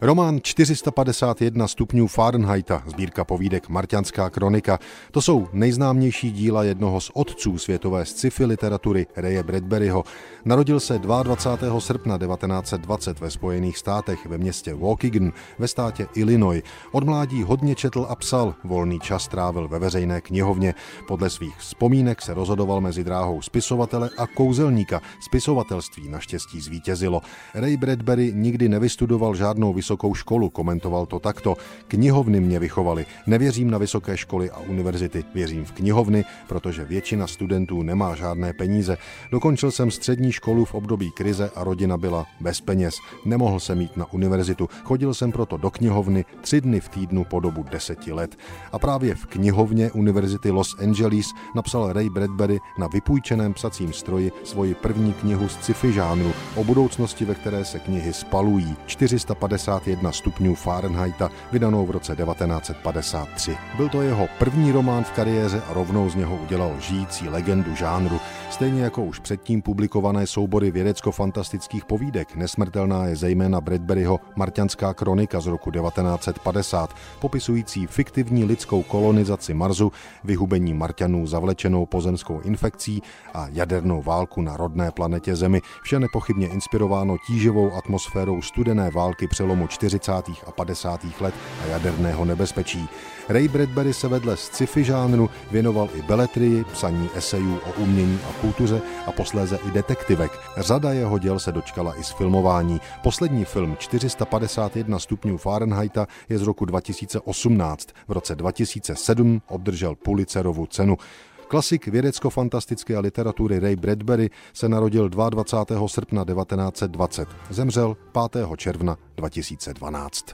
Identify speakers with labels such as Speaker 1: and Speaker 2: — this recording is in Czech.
Speaker 1: Román 451 stupňů Fahrenheita, sbírka povídek Marťanská kronika, to jsou nejznámější díla jednoho z otců světové sci-fi literatury Reje Bradburyho. Narodil se 22. srpna 1920 ve Spojených státech ve městě Waukegan ve státě Illinois. Od mládí hodně četl a psal, volný čas trávil ve veřejné knihovně. Podle svých vzpomínek se rozhodoval mezi dráhou spisovatele a kouzelníka. Spisovatelství naštěstí zvítězilo. Ray Bradbury nikdy nevystudoval žádnou vysokou školu, komentoval to takto. Knihovny mě vychovali. Nevěřím na vysoké školy a univerzity, věřím v knihovny, protože většina studentů nemá žádné peníze. Dokončil jsem střední školu v období krize a rodina byla bez peněz. Nemohl jsem jít na univerzitu, chodil jsem proto do knihovny tři dny v týdnu po dobu deseti let. A právě v knihovně Univerzity Los Angeles napsal Ray Bradbury na vypůjčeném psacím stroji svoji první knihu z sci-fi žánru o budoucnosti, ve které se knihy spalují. 450 51 stupňů Fahrenheita, vydanou v roce 1953. Byl to jeho první román v kariéře a rovnou z něho udělal žijící legendu žánru, stejně jako už předtím publikované soubory vědecko-fantastických povídek. Nesmrtelná je zejména Bradburyho Marťanská kronika z roku 1950, popisující fiktivní lidskou kolonizaci Marsu, vyhubení Marťanů zavlečenou pozemskou infekcí a jadernou válku na rodné planetě Zemi, vše nepochybně inspirováno tíživou atmosférou studené války přelomu 40. a 50. let a jaderného nebezpečí. Ray Bradbury se vedle sci-fi žánru věnoval i beletrii, psaní esejů o umění a kultuře a posléze i detektivek. Řada jeho děl se dočkala i z filmování. Poslední film 451 stupňů Fahrenheita je z roku 2018. V roce 2007 obdržel Pulitzerovu cenu. Klasik vědecko-fantastické literatury Ray Bradbury se narodil 22. srpna 1920. Zemřel 5. června 2012.